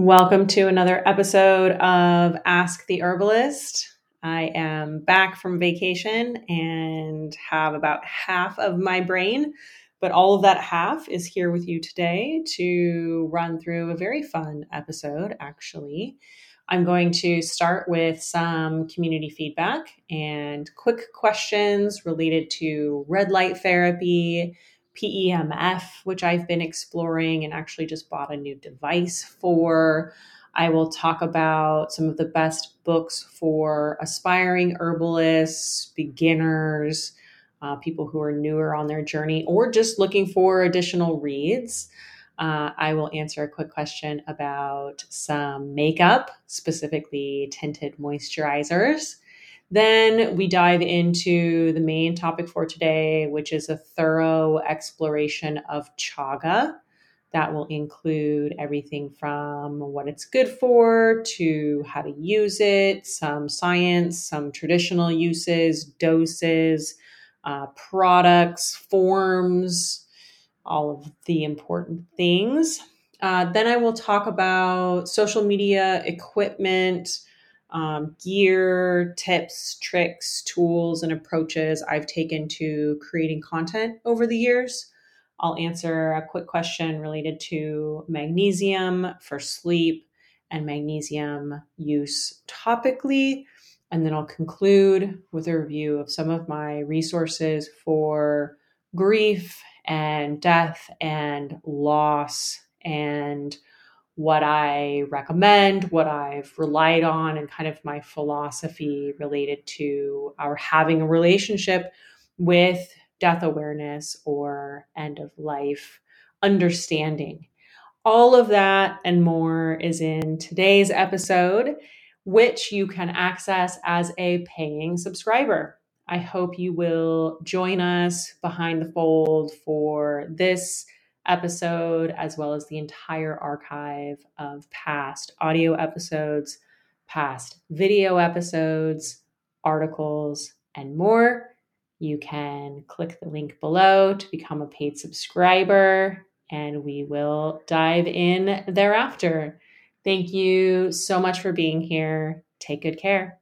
Welcome to another episode of Ask the Herbalist. I am back from vacation and have about half of my brain, but all of that half is here with you today to run through a very fun episode, actually. I'm going to start with some community feedback and quick questions related to red light therapy, PEMF, which I've been exploring and actually just bought a new device for. I will talk about some of the best books for aspiring herbalists, beginners, uh, people who are newer on their journey, or just looking for additional reads. Uh, I will answer a quick question about some makeup, specifically tinted moisturizers. Then we dive into the main topic for today, which is a thorough exploration of chaga. That will include everything from what it's good for to how to use it, some science, some traditional uses, doses, uh, products, forms, all of the important things. Uh, then I will talk about social media equipment um, gear, tips, tricks, tools, and approaches I've taken to creating content over the years. I'll answer a quick question related to magnesium for sleep and magnesium use topically. And then I'll conclude with a review of some of my resources for grief and death and loss and what I recommend, what I've relied on, and kind of my philosophy related to our having a relationship with death awareness or end of life understanding. All of that and more is in today's episode, which you can access as a paying subscriber. I hope you will join us behind the fold for this episode, as well as the entire archive of past audio episodes, past video episodes, articles, and more. You can click the link below to become a paid subscriber, and we will dive in thereafter. Thank you so much for being here. Take good care.